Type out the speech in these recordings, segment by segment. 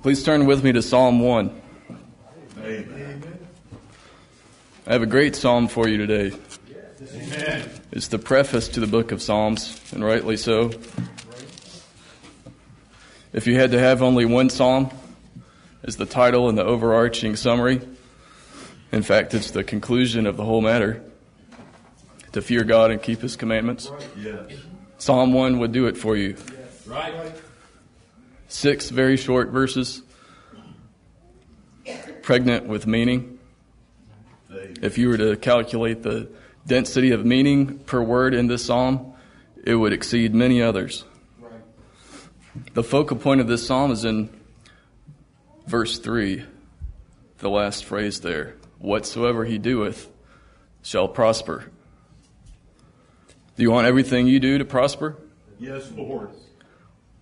Please turn with me to Psalm 1. Amen. I have a great psalm for you today. Amen. It's the preface to the book of Psalms, and rightly so. If you had to have only one psalm as the title and the overarching summary, in fact, it's the conclusion of the whole matter to fear God and keep His commandments. Yes. Psalm 1 would do it for you. Right. Six very short verses, pregnant with meaning. If you were to calculate the density of meaning per word in this psalm, it would exceed many others. The focal point of this psalm is in verse 3, the last phrase there. Whatsoever he doeth shall prosper. Do you want everything you do to prosper? Yes, Lord.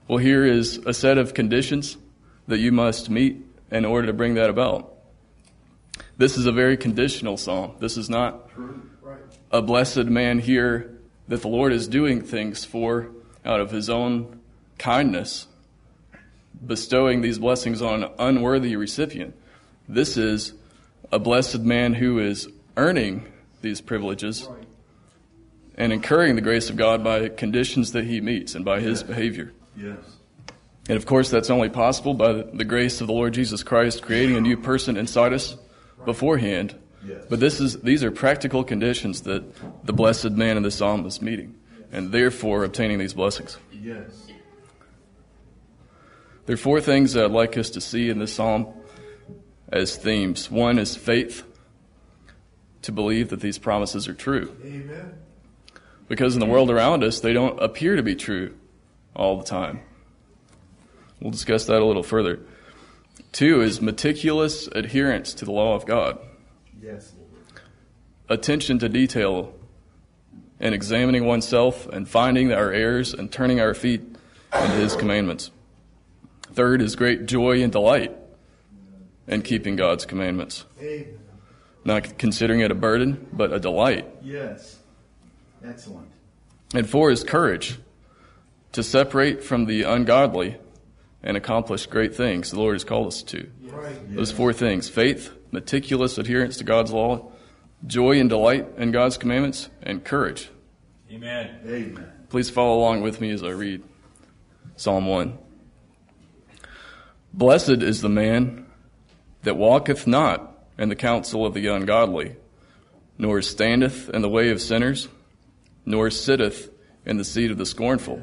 Well, here is a set of conditions that you must meet in order to bring that about. This is a very conditional psalm. This is not a blessed man here that the Lord is doing things for out of his own kindness, bestowing these blessings on an unworthy recipient. This is a blessed man who is earning these privileges and incurring the grace of God by conditions that he meets and by his behavior. Yes. And of course, that's only possible by the grace of the Lord Jesus Christ creating a new person inside us beforehand. Yes. But this is these are practical conditions that the blessed man in the psalm is meeting, and therefore obtaining these blessings. Yes. There are four things that I'd like us to see in this psalm as themes. One is faith, to believe that these promises are true. Amen. Because in the world around us, they don't appear to be true all the time. We'll discuss that a little further. Two is meticulous adherence to the law of God, Yes, attention to detail, and examining oneself and finding our errors and turning our feet into His commandments. Third is great joy and delight in keeping God's commandments. Amen. Not considering it a burden, but a delight. Yes. Excellent. And four is courage to separate from the ungodly and accomplish great things the Lord has called us to. Right. Those four things faith, meticulous adherence to God's law, joy and delight in God's commandments, and courage. Amen. Amen. Please follow along with me as I read Psalm 1. Blessed is the man that walketh not in the counsel of the ungodly, nor standeth in the way of sinners, nor sitteth in the seat of the scornful.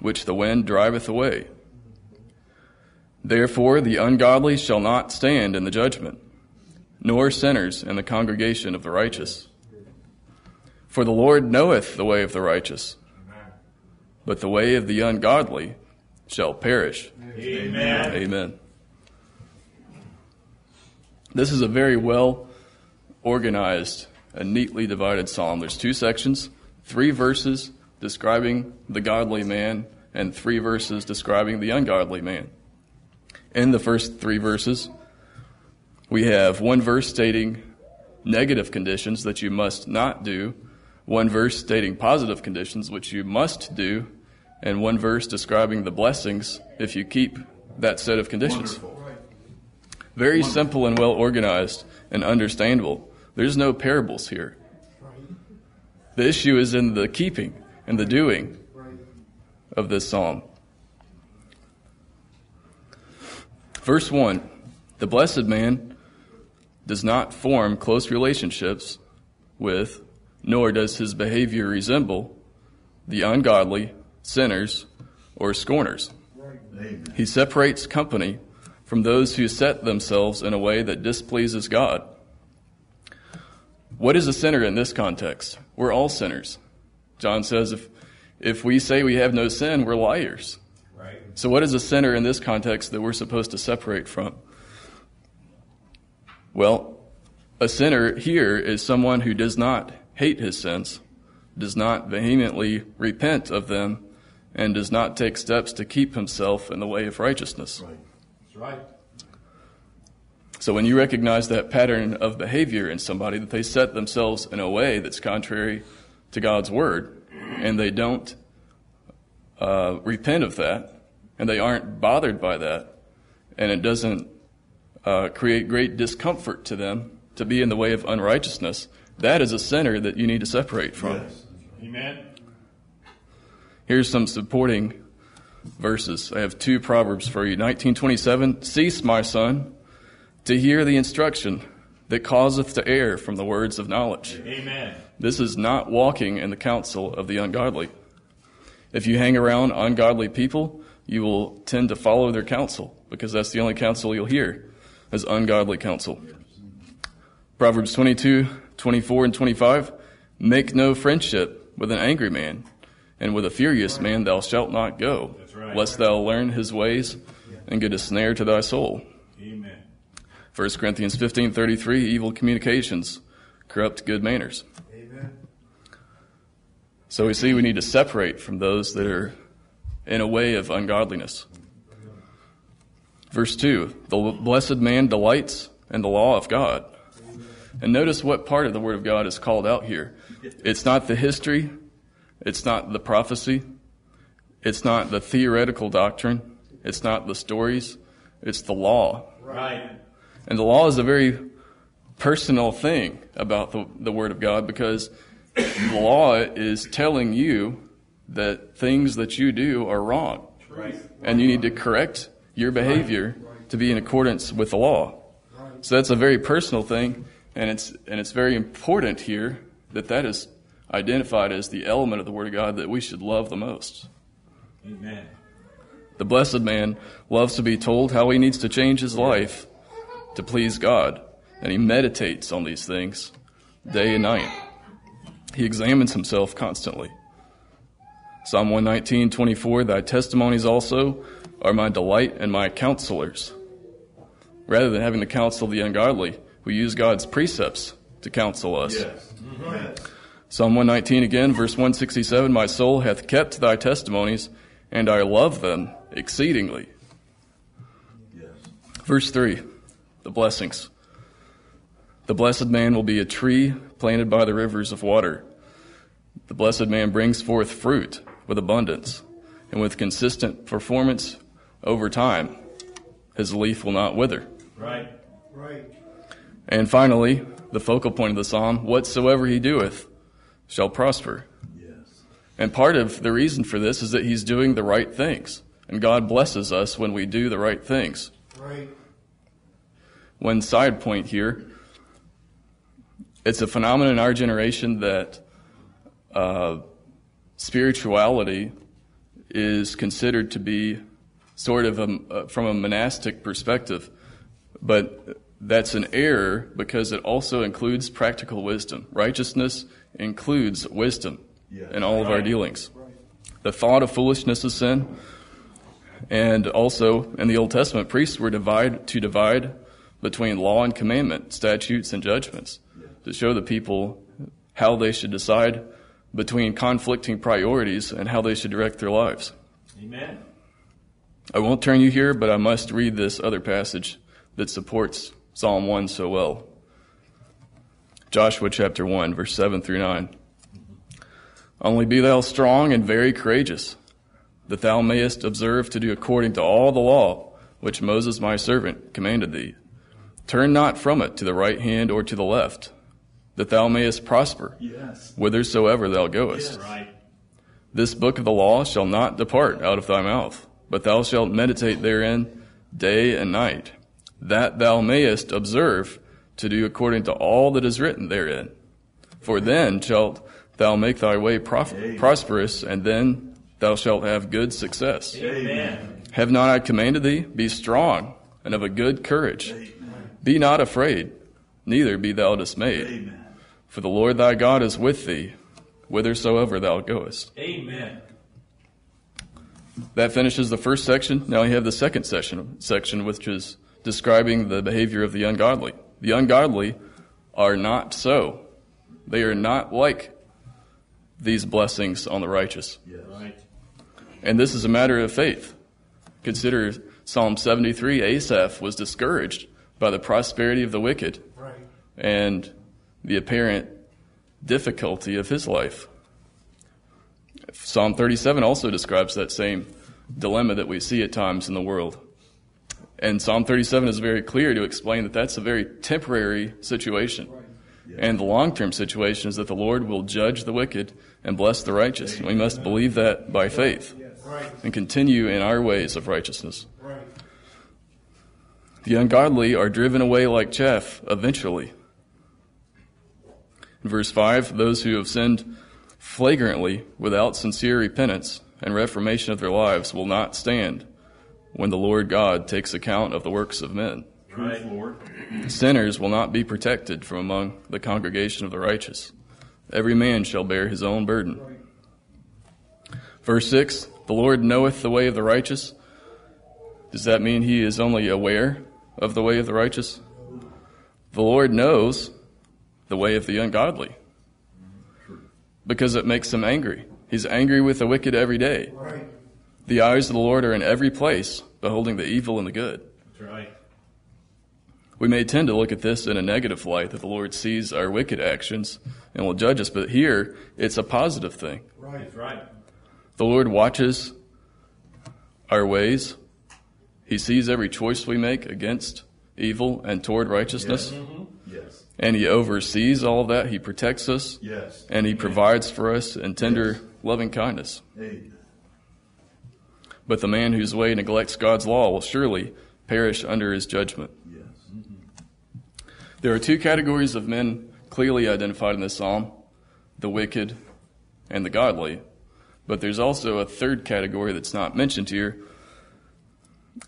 which the wind driveth away. Therefore the ungodly shall not stand in the judgment, nor sinners in the congregation of the righteous. For the Lord knoweth the way of the righteous, but the way of the ungodly shall perish. Amen. Amen. This is a very well organized and neatly divided psalm. There's two sections, three verses describing the godly man, and three verses describing the ungodly man. In the first three verses, we have one verse stating negative conditions that you must not do, one verse stating positive conditions which you must do, and one verse describing the blessings if you keep that set of conditions. Wonderful. Very simple and well organized and understandable. There's no parables here. The issue is in the keeping and the doing of this psalm. Verse 1 The blessed man does not form close relationships with, nor does his behavior resemble, the ungodly, sinners, or scorners. Amen. He separates company from those who set themselves in a way that displeases God. What is a sinner in this context? We're all sinners. John says if, if we say we have no sin, we're liars. Right. So, what is a sinner in this context that we're supposed to separate from? Well, a sinner here is someone who does not hate his sins, does not vehemently repent of them, and does not take steps to keep himself in the way of righteousness. Right. That's right. So when you recognize that pattern of behavior in somebody, that they set themselves in a way that's contrary to God's word, and they don't uh, repent of that, and they aren't bothered by that, and it doesn't uh, create great discomfort to them to be in the way of unrighteousness, that is a sinner that you need to separate from. Yes. Amen. Here's some supporting verses. I have two proverbs for you. 1927, cease, my son, to hear the instruction that causeth to err from the words of knowledge. Amen. This is not walking in the counsel of the ungodly. If you hang around ungodly people, you will tend to follow their counsel because that's the only counsel you'll hear is ungodly counsel. Proverbs 22, 24, and 25. Make no friendship with an angry man, and with a furious man thou shalt not go, right. lest thou learn his ways and get a snare to thy soul. Amen. 1 Corinthians 15, 33. Evil communications corrupt good manners. Amen. So we see we need to separate from those that are in a way of ungodliness. Verse 2 The blessed man delights in the law of God. And notice what part of the Word of God is called out here. It's not the history, it's not the prophecy, it's not the theoretical doctrine, it's not the stories, it's the law. Right. And the law is a very personal thing about the, the Word of God because the law is telling you that things that you do are wrong. Right. And you need to correct your behavior to be in accordance with the law. So that's a very personal thing, and it's, and it's very important here that that is identified as the element of the Word of God that we should love the most. Amen. The blessed man loves to be told how he needs to change his life to please God, and he meditates on these things day and night. He examines himself constantly. Psalm 119, 24, Thy testimonies also are my delight and my counselors. Rather than having to counsel the ungodly, we use God's precepts to counsel us. Yes. Yes. Psalm 119 again, verse 167 My soul hath kept thy testimonies, and I love them exceedingly. Yes. Verse 3 The blessings. The blessed man will be a tree planted by the rivers of water. The blessed man brings forth fruit with abundance, and with consistent performance over time, his leaf will not wither. Right. Right. And finally, the focal point of the psalm whatsoever he doeth shall prosper. Yes. And part of the reason for this is that he's doing the right things. And God blesses us when we do the right things. Right. One side point here it's a phenomenon in our generation that uh, spirituality is considered to be sort of a, uh, from a monastic perspective. But that's an error because it also includes practical wisdom. Righteousness includes wisdom Yes. in all of our Right. dealings. The thought of foolishness is sin. And also in the Old Testament, priests were divide to divide between law and commandment, statutes and judgments, to show the people how they should decide between conflicting priorities and how they should direct their lives. Amen. I won't turn you here, but I must read this other passage that supports Psalm 1 so well. Joshua chapter 1, verse 7 through 9. Only be thou strong and very courageous, that thou mayest observe to do according to all the law which Moses my servant commanded thee. Turn not from it to the right hand or to the left, that thou mayest prosper Yes. whithersoever thou goest. Right. This book of the law shall not depart out of thy mouth, but thou shalt meditate therein day and night, that thou mayest observe to do according to all that is written therein. For then shalt thou make thy way prof- prosperous, and then thou shalt have good success. Amen. Have not I commanded thee? Be strong and of a good courage. Be not afraid, neither be thou dismayed. Amen. For the Lord thy God is with thee, whithersoever thou goest. Amen. That finishes the first section. Now we have the second section, section which is describing the behavior of the ungodly. The ungodly are not so. They are not like these blessings on the righteous. Yes. Right. And this is a matter of faith. Consider Psalm 73 Asaph was discouraged by the prosperity of the wicked Right. and the apparent difficulty of his life. Psalm 37 also describes that same dilemma that we see at times in the world. And Psalm 37 is very clear to explain that that's a very temporary situation. And the long term situation is that the Lord will judge the wicked and bless the righteous. We must believe that by faith Right. and continue in our ways of righteousness. Right. The ungodly are driven away like chaff eventually. In verse 5, those who have sinned flagrantly without sincere repentance and reformation of their lives will not stand when the Lord God takes account of the works of men. Truth, Lord. Sinners will not be protected from among the congregation of the righteous. Every man shall bear his own burden. Verse 6 The Lord knoweth the way of the righteous. Does that mean he is only aware of the way of the righteous? The Lord knows the way of the ungodly because it makes him angry. He's angry with the wicked every day. Right. The eyes of the Lord are in every place, beholding the evil and the good. Right. We may tend to look at this in a negative light that the Lord sees our wicked actions and will judge us, but here it's a positive thing. Right. Right. The Lord watches our ways. He sees every choice we make against evil and toward righteousness, Yes. Mm-hmm. and He oversees all of that. He protects us, Yes. and He provides for us in tender, loving kindness. Amen. But the man whose way neglects God's law will surely perish under His judgment. Yes. Mm-hmm. There are two categories of men clearly identified in this psalm the wicked and the godly. But there's also a third category that's not mentioned here,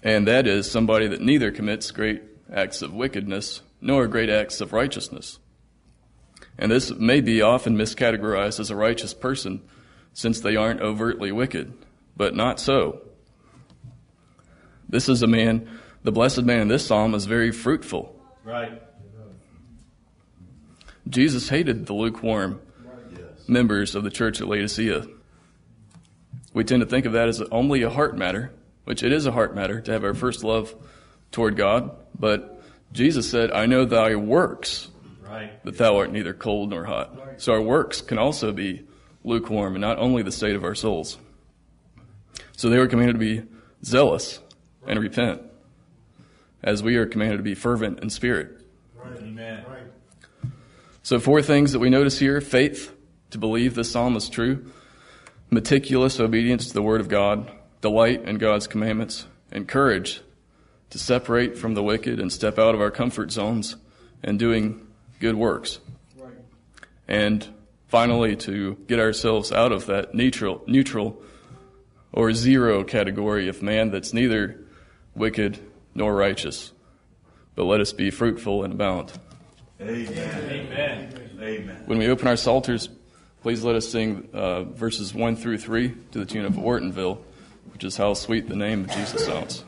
and that is somebody that neither commits great acts of wickedness nor great acts of righteousness. And this may be often miscategorized as a righteous person since they aren't overtly wicked, but not so. This is a man, the blessed man in this psalm is very fruitful. Right. Jesus hated the lukewarm members of the church at Laodicea. We tend to think of that as only a heart matter, which it is a heart matter to have our first love toward God. But Jesus said, I know thy works, Right. that thou art neither cold nor hot. So our works can also be lukewarm and not only the state of our souls. So they were commanded to be zealous and repent, as we are commanded to be fervent in spirit. Amen. So, four things that we notice here faith, to believe this psalm is true, meticulous obedience to the Word of God, delight in God's commandments, and courage to separate from the wicked and step out of our comfort zones and doing good works. Right. And finally, to get ourselves out of that neutral, neutral or zero category of man that's neither wicked nor righteous. But let us be fruitful and abound. Amen. Amen. Amen. When we open our psalters, please let us sing uh, verses 1 through 3 to the tune of Ortonville, which is how sweet the name of Jesus sounds.